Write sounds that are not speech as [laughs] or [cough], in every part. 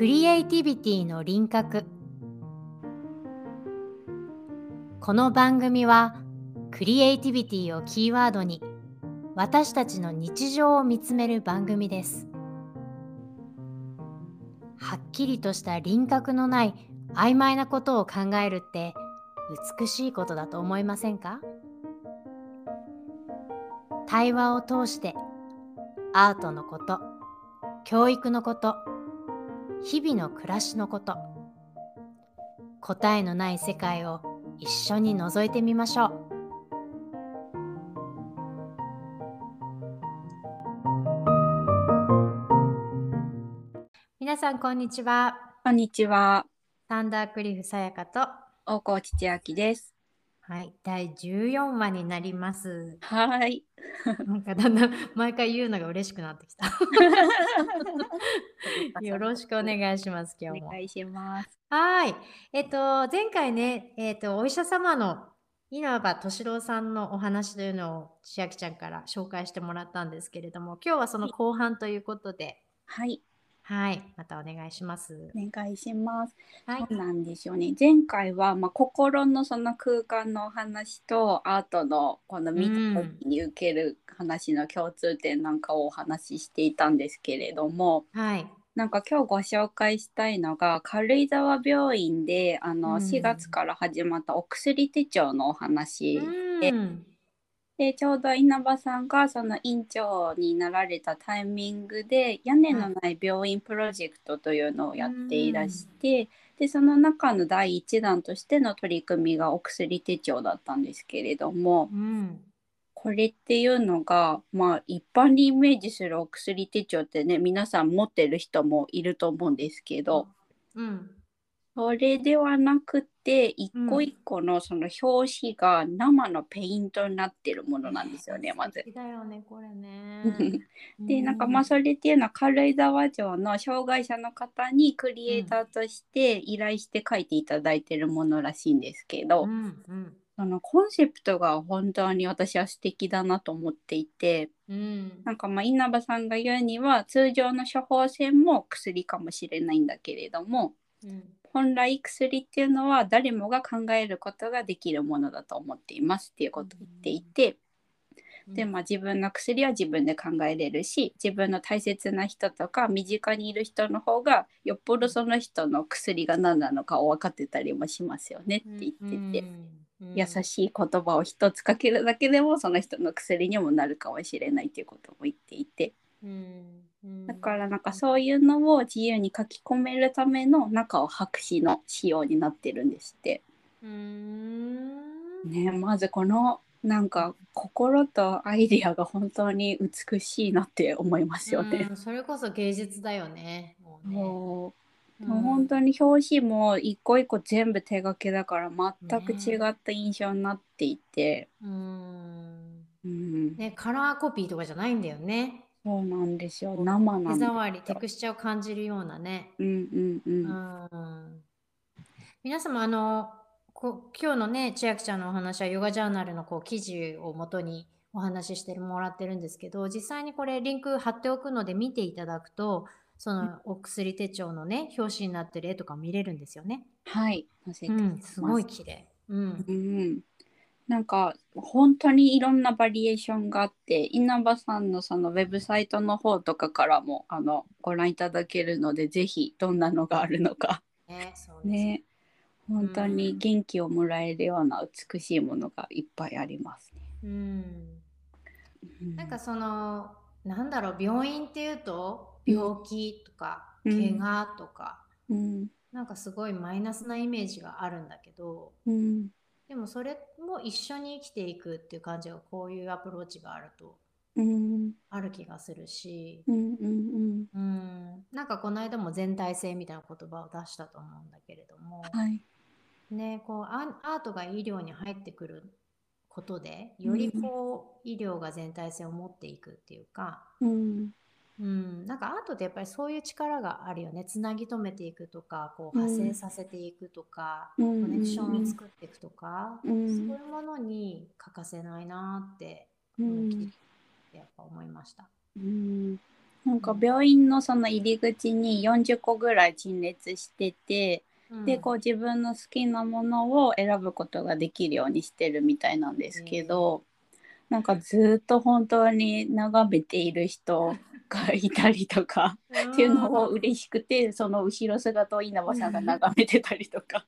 クリエイティビティの輪郭。この番組はクリエイティビティをキーワードに私たちの日常を見つめる番組です。はっきりとした輪郭のない曖昧なことを考えるって美しいことだと思いませんか？対話を通してアートのこと教育のこと日々の暮らしのこと答えのない世界を一緒に覗いてみましょう皆さんこんにちはこんにちは。サンダークリフさやかと大河内千秋です。はい第14話になりますはい。なんかだんだん毎回言うのが嬉しくなってきた [laughs] よろしくお願いします今日もお願いします。はい。えっと、前回ね、えっと、お医者様の稲葉敏郎さんのお話というのを千秋ちゃんから紹介してもらったんですけれども、今日はその後半ということで、はい。はい。またお願いします。お願いします。はいそう。なんでしょうね。前回は、まあ、心のその空間のお話とアートのこの見た時に受ける話の共通点なんかをお話ししていたんですけれども、はい。なんか今日ご紹介したいのが軽井沢病院であの、うん4月から始まったお薬手帳のお話うん。でちょうど稲葉さんがその院長になられたタイミングで屋根のない病院プロジェクトというのをやっていらして、でその中の第一弾としての取り組みがお薬手帳だったんですけれどもうん。これっていうのがまあ一般にイメージするお薬手帳ってね皆さん持ってる人もいると思うんですけど。うん。それではなくて一個一個のその表紙が生のペイントになってるものなんですよね、まず素。敵だよね、これね。でなんかまあそれっていうのは軽井沢城の障害者の方にクリエイターとして依頼して書いていただいてるものらしいんですけど、うん。うん。そのコンセプトが本当に私は素敵だなと思っていてうん。なんかまあ稲葉さんが言うには通常の処方箋も薬かもしれないんだけれどもうん。本来薬っていうのは誰もが考えることができるものだと思っていますっていうことを言っていて、でまあ自分の薬は自分で考えれるし自分の大切な人とか身近にいる人の方がよっぽどその人の薬が何なのかを分かってたりもしますよねって言ってて、優しい言葉を一つかけるだけでもその人の薬にもなるかもしれないっていうことも言っていてだからなんかそういうのを自由に書き込めるための中を白紙の仕様になってるんですって。うーん。ねまずこのなんか心とアイディアが本当に美しいなって思いますよね。うんそれこそ芸術だよね。もうねもう本当に表紙も一個一個全部手書きだから全く違った印象になっていて、うん。うんね、カラーコピーとかじゃないんだよね。そうなんですよ生なん手触り、テクスチャーを感じるようなね。うんうんうん、うん。皆様、あの、こ今日のね、千秋ちゃんのお話はヨガジャーナルのこう記事をもとにお話ししてもらってるんですけど、実際にこれリンク貼っておくので見ていただくと、そのお薬手帳のね、表紙になってる絵とか見れるんですよね。はい載せてうん、すごい綺麗。うん。うん、なんか本当にいろんなバリエーションがあって稲葉さんのそのウェブサイトの方とかからもあのご覧いただけるのでぜひどんなのがあるのか。ね、そうですね。本当に元気をもらえるような美しいものがいっぱいありますね。うん。うんなん。かその、なんだろう、病院っていうと、うん。病気とか、うん。怪我とか、うん。なんかすごいマイナスなイメージがあるんだけど、うんでもそれも一緒に生きていくっていう感じが、こういうアプローチがあると、うん。ある気がするし、うんうんうん、なんかこの間も全体性みたいな言葉を出したと思うんだけれども、はい。ね、こうアアートが医療に入ってくることでよりこう、医療が全体性を持っていくっていうか、うんうん、なんかアートってやっぱりそういう力があるよね。つなぎ止めていくとかこううん。派生させていくとか、うんコネクションを作っていくとか、うん。そういうものに欠かせないなって、ういんてやっぱ思いました。うん。なんか病院のその入り口に40個ぐらい陳列してて、うん。でこう自分の好きなものを選ぶことができるようにしてるみたいなんですけど、なんかずっと本当に眺めている人がいたりとかっていうのを嬉しくてその後ろ姿を稲葉さんが眺めてたりとか。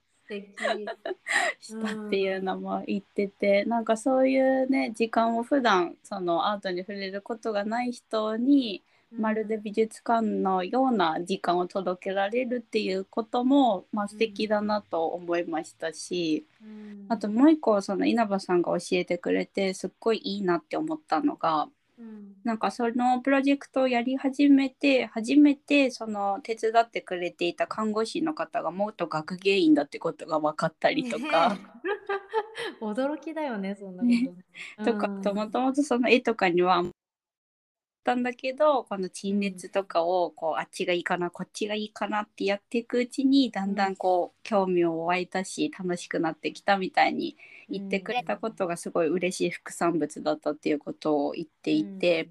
したっていうのも言ってて、なんかそういうね時間を普段そのアートに触れることがない人にまるで美術館のような時間を届けられるっていうことも、まあ、素敵だなと思いましたし、うん。あともう一個その稲葉さんが教えてくれてすっごいいいなって思ったのがうんなんかそのプロジェクトをやり始めて初めてその手伝ってくれていた看護師の方が元学芸員だってことが分かったりとか。[laughs] 驚きだよねそんなこと、とかもともとその絵とかにはあったんだけどこの陳列とかをこうあっちがいいかなこっちがいいかなってやっていくうちにだんだんこう興味を湧いたし楽しくなってきたみたいに言ってくれたことがすごい嬉しい副産物だったっていうことを言っていて、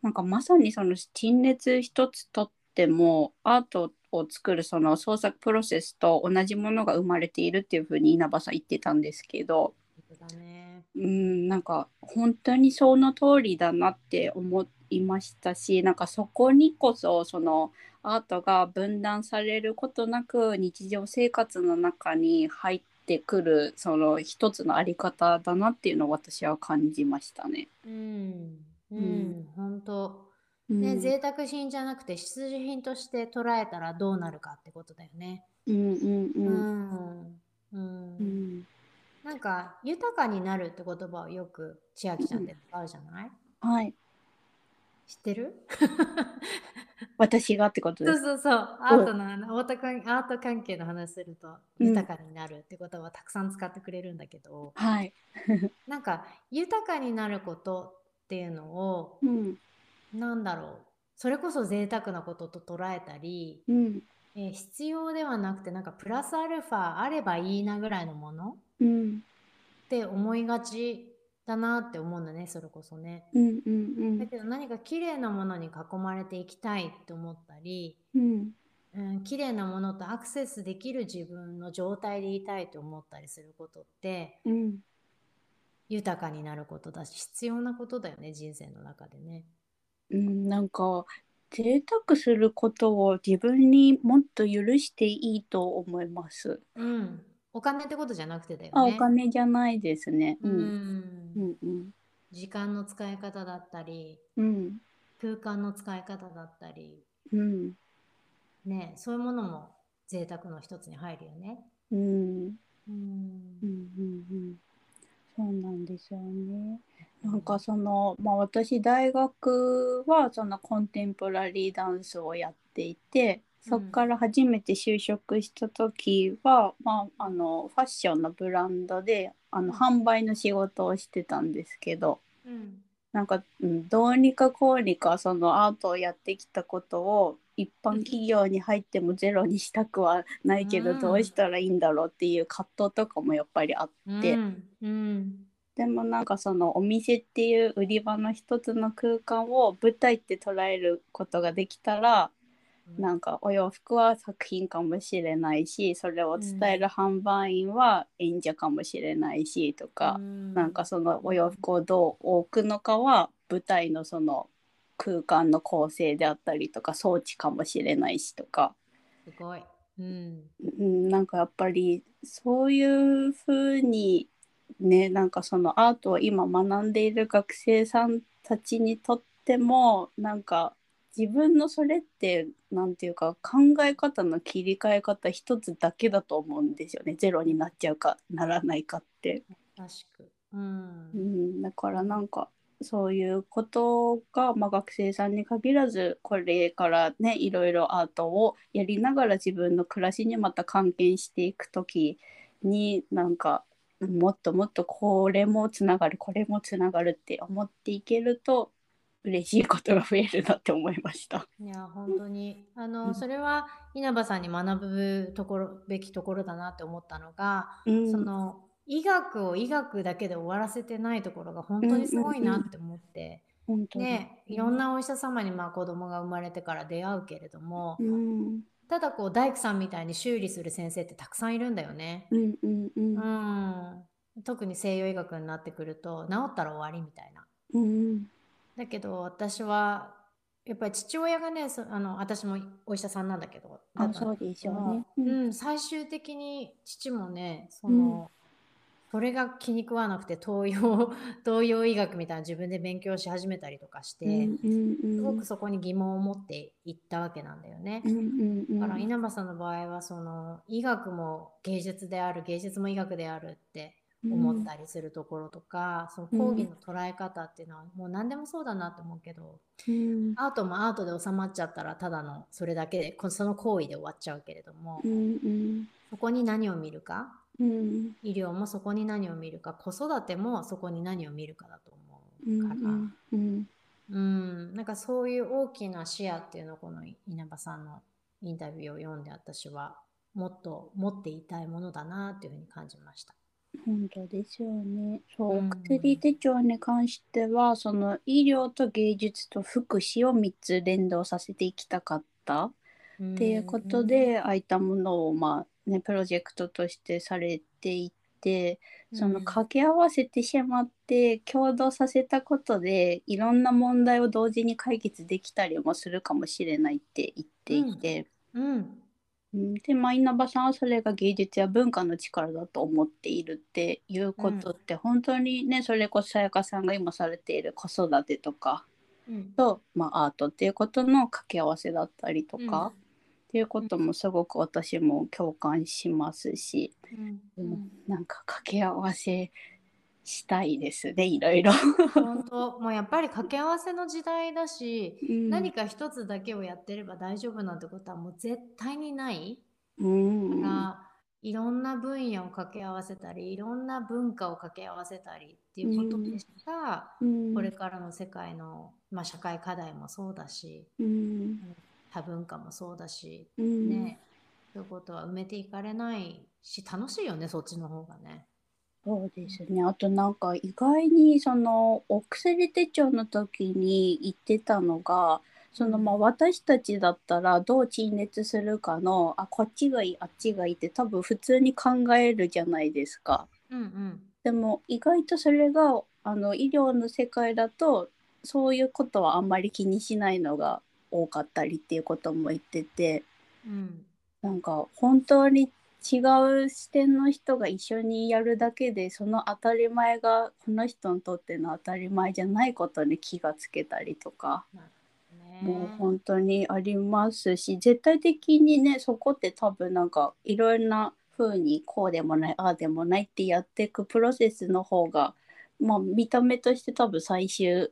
なんかまさにその陳列一つとってもアートを作るその創作プロセスと同じものが生まれているっていうふうに稲葉さん言ってたんですけど。うんそうだね。うん、なんか本当にその通りだなって思いましたしなんかそこにこそそのアートが分断されることなく日常生活の中に入ってくるその一つのあり方だなっていうのを私は感じましたね。うん。ううん。ん本当。うん。ね、贅沢品じゃなくて必需品として捉えたらどうなるかってことだよね。うんうんううん。ん、うん。うん。なんか豊かになるって言葉をよく千秋ちゃんって使うじゃない？はい知ってる？[laughs] 私がってことです。そうそうそう。アートの話アート関アート関係の話するとうん。豊かになるって言葉をたくさん使ってくれるんだけど、はい。[laughs] なんか豊かになることっていうのをうん。なんだろう。それこそ贅沢なことと捉えたり、うん。えー必要ではなくてなんかプラスアルファあればいいなぐらいのものうん。って思いがちだなって思うんだねそれこそね。うんうんだけど何か綺麗なものに囲まれていきたいって思ったり、うんうん、綺麗なものとアクセスできる自分の状態でいたいと思ったりすることってうん豊かになることだし必要なことだよね人生の中でね。うん、なんか贅沢することを自分にもっと許していいと思います。うん、お金ってことじゃなくてだよあ、ね。お金じゃないですね。ううん。ん、うん、うん、時間の使い方だったりうん、空間の使い方だったりうん、ねそういうものも贅沢の一つに入るよね。うん、うん。うん、うん、そうなんですよね。なんかその、まあ、私大学はそのコンテンポラリーダンスをやっていてそこから初めて就職した時は、まあ、あのファッションのブランドであの販売の仕事をしてたんですけどうん。なんか、うん、どうにかこうにかそのアートをやってきたことを一般企業に入ってもゼロにしたくはないけど、うん。どうしたらいいんだろうっていう葛藤とかもやっぱりあって。うん。うん。でもなんかそのお店っていう売り場の一つの空間を舞台って捉えることができたらなんかお洋服は作品かもしれないしそれを伝える販売員は演者かもしれないしとか、なんかそのお洋服をどう置くのかは舞台のその空間の構成であったりとか装置かもしれないしとか、すごい。うん。うん、なんかやっぱりそういうふうにねなんかそのアートを今学んでいる学生さんたちにとってもなんか自分のそれってなんていうか考え方の切り替え方一つだけだと思うんですよねゼロになっちゃうかならないかって。確く。うんうん、だからなんかそういうことが、まあ、学生さんに限らずこれからねいろいろアートをやりながら自分の暮らしにまた関係していく時になんかもっともっとこれもつながるこれもつながるって思っていけると嬉しいことが増えるなって思いました。いや本当に。あの、うん。それは稲葉さんに学ぶところべきところだなって思ったのが、うん。その医学を医学だけで終わらせてないところが本当にすごいなって思って、本当だね、いろんなお医者様にまあ子供が生まれてから出会うけれども、うん。ただこう大工さんみたいに修理する先生ってたくさんいるんだよね。うんうんうん。うん、特に西洋医学になってくると治ったら終わりみたいな。うんだけど私はやっぱり父親がねそあの私もお医者さんなんだけどだそうでしょうね。ううん。ん、最終的に父もねその、それが気に食わなくて東洋 [laughs] 東洋医学みたいな自分で勉強し始めたりとかして、うんうんうん。すごくそこに疑問を持っていったわけなんだよね。うんうんうん。だから稲葉さんの場合はその医学も芸術である芸術も医学であるって思ったりするところとか、その講義の捉え方っていうのはもう何でもそうだなと思うけど、うん。アートもアートで収まっちゃったらただのそれだけでこその行為で終わっちゃうけれども、うんうん。そこに何を見るかうん。医療もそこに何を見るか子育てもそこに何を見るかだと思うんうから、うん。うん。うん、なんかそういう大きな視野っていうのをこの稲葉さんのインタビューを読んで私はもっと持っていたいものだなっていうふうに感じました。本当ですよね。そう、うん。薬手帳に関してはその医療と芸術と福祉を3つ連動させていきたかったっっていうことで、ああいったものをまあねプロジェクトとしてされていてその掛け合わせてしまって共同させたことでいろんな問題を同時に解決できたりもするかもしれないって言っていて。うん。うんで、まあ、稲葉さんはそれが芸術や文化の力だと思っているっていうことって、本当にねそれこそさやかさんが今されている子育てとかうん。と、まあ、アートっていうことの掛け合わせだったりとか、うんっていうこともすごく私も共感しますし、うん。うん。なんか掛け合わせしたいですねいろいろ。本当。もうやっぱり掛け合わせの時代だし、うん。何か一つだけをやってれば大丈夫なんてことはもう絶対にない。うん。から、いろんな分野を掛け合わせたりいろんな文化を掛け合わせたりっていうことでしか、うん。これからの世界の、まあ、社会課題もそうだしうん。多文化もそうだし、うん。ねそういうことは埋めていかれないし楽しいよねそっちの方がね。そうですね。あとなんか意外にそのお薬手帳の時に言ってたのが、そのまあ私たちだったらどう陳列するかの、あ、こっちがいい、あっちがいいって多分普通に考えるじゃないですか。うんうん。でも意外とそれがあの医療の世界だとそういうことはあんまり気にしないのが多かったりっていうことも言ってて、うん。なんか本当に違う視点の人が一緒にやるだけでその当たり前がこの人にとっての当たり前じゃないことに気がつけたりとか、なるもう本当にありますし絶対的にねそこって多分なんかいろんな風にこうでもないああでもないってやっていくプロセスの方が、まあ、見た目として多分最終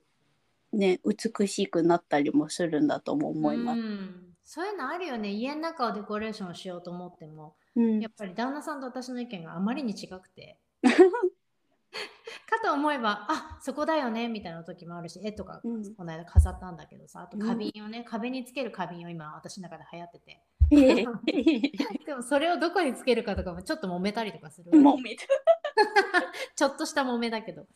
ね美しくなったりもするんだとも思います。うん。そういうのあるよね。家の中をデコレーションしようと思ってもうん。やっぱり旦那さんと私の意見があまりに違くて。[laughs] かと思えばあそこだよねみたいな時もあるし絵とかうん。この間飾ったんだけどさあと花瓶をね、壁につける花瓶を今私の中で流行ってて。え [laughs] でもそれをどこにつけるかとかもちょっと揉めたりとかするわけ。もうめちゃ [laughs] ちょっとした揉めだけど。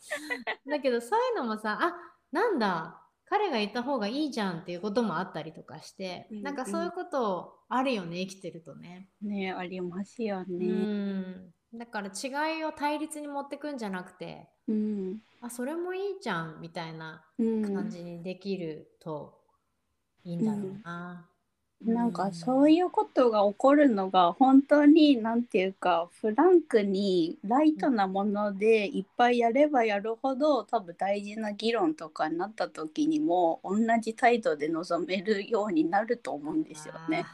だけどそういうのもさ、あなんだ、彼がいた方がいいじゃんっていうこともあったりとかして、うんなんかそういうことあるよね、生きてるとね。ねありますようね。ん。だから違いを対立に持ってくんじゃなくて、うんあ、それもいいじゃんみたいなうん感じにできるといいんだろうな。なんかそういうことが起こるのが本当に何て言うかフランクにライトなものでいっぱいやればやるほど多分大事な議論とかになった時にも同じ態度で臨めるようになると思うんですよね。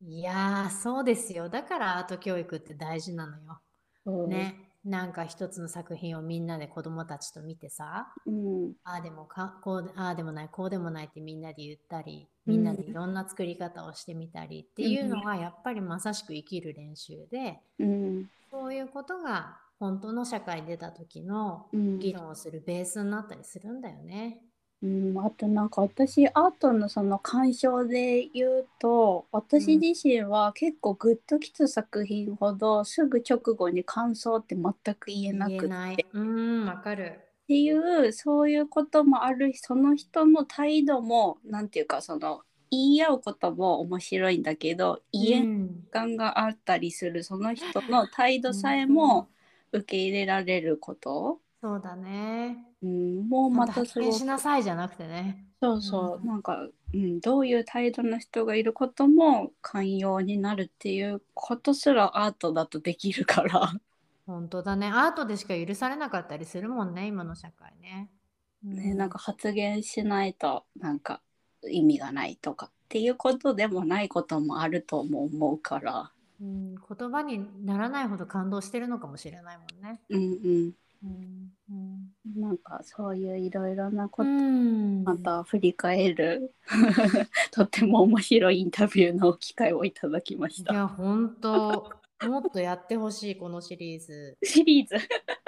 いやー、そうですよ。だからアート教育って大事なのよ。うんね。なんか一つの作品をみんなで子供たちと見てさ、うん。ああでもか、こうで、ああでもない、こうでもないってみんなで言ったり、みんなでいろんな作り方をしてみたりっていうのがやっぱりまさしく生きる練習で、うん。そういうことが本当の社会に出た時のうん。議論をするベースになったりするんだよね。うん、あとなんか私アートのその鑑賞で言うと私自身は結構グッときた作品ほどすぐ直後に感想って全く言えなく言えない。うーん、わかる。っていうそういうこともある。その人の態度もなんていうかその言い合うことも面白いんだけど言えん時間があったりする。その人の態度さえも受け入れられること、そうだね。うん、もうまた発見すごくしなさいじゃなくてね。そうそう、うんなんか、うん、どういう態度の人がいることも寛容になるっていうことすらアートだとできるから。本当だね。アートでしか許されなかったりするもんね、今の社会ね。ね、なんか発言しないとなんか意味がないとかっていうことでもないこともあるとも思うから。うん、言葉にならないほど感動してるのかもしれないもんね。うんうん。うん。うんなんかそういういろいろなこうとん。また振り返る。[laughs] とても面白いインタビューの機会をいただきました。いや、本当もっとやってほしい、このシリーズ。シリーズ。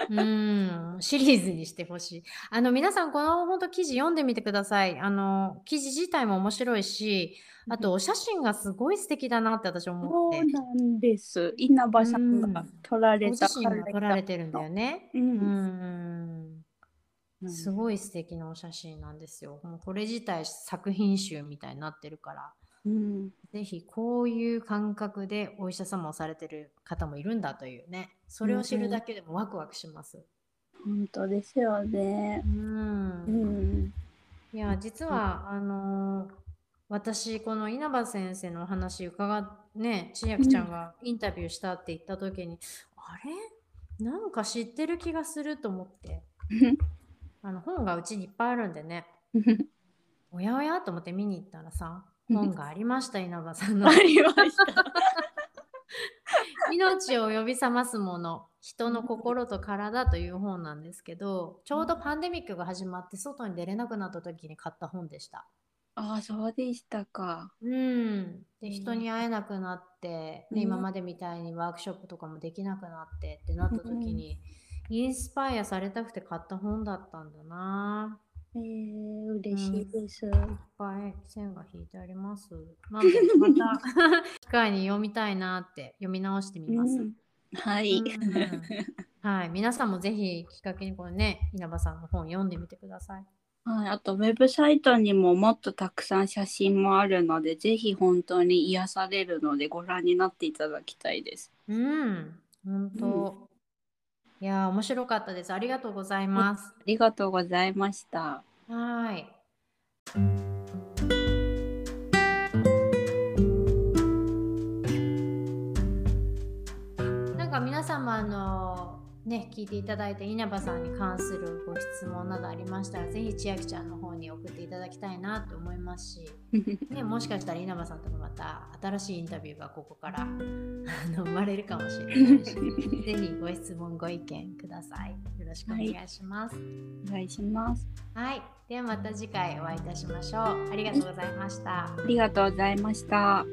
うん、シリーズにしてほしい。あの、皆さん、この本当記事読んでみてください。あの、記事自体も面白いし、あと、お写真がすごい素敵だなって私思そうって。なんです。稲葉さんが撮られたご自身が撮られてるんだよね。う。うんん。うんすごい素敵なお写真なんですよ。もうこれ自体作品集みたいになってるから。うん。ぜひこういう感覚でお医者様をされてる方もいるんだというね。それを知るだけでもワクワクします。本当ですよねう。んう。ん。いや、実は、あのー私、この稲葉先生のお話伺っね、千秋ちゃんがインタビューしたって言った時に、あれ？なんか知ってる気がすると思って、あの本がうちにいっぱいあるんでね、おやおやと思って見に行ったらさ、本がありました、稲葉さんのあ。りました。[laughs] 命を呼び覚ますもの人の心と体という本なんですけどちょうどパンデミックが始まって外に出れなくなった時に買った本でした。ああ、そうでしたか。うん、うんで人に会えなくなって、うんね、今までみたいにワークショップとかもできなくなってってなった時に、インスパイアされたくて買った本だったんだな。えー、嬉しいです。いっぱい線が引いてあります。なんでまた [laughs] 機会に読みたいなって読み直してみます。うんはい。うんはい、皆さんもぜひきっかけにこれね、稲葉さんの本読んでみてください。はい、あとウェブサイトにももっとたくさん写真もあるので、ぜひ本当に癒されるのでご覧になっていただきたいです。うん、本当。いやー、面白かったです。ありがとうございます。ありがとうございました。はい。なんか皆様あのね聞いていただいた稲葉さんに関するご質問などありましたらぜひ千秋ちゃんの方に送っていただきたいなと思いますし、[laughs] ね、もしかしたら稲葉さんともまた新しいインタビューがここからあの生まれるかもしれないし [laughs] ぜひご質問ご意見くださいよろしくお願いします。お願いします。はい、ではまた次回お会いいたしましょう。ありがとうございました。ありがとうございました。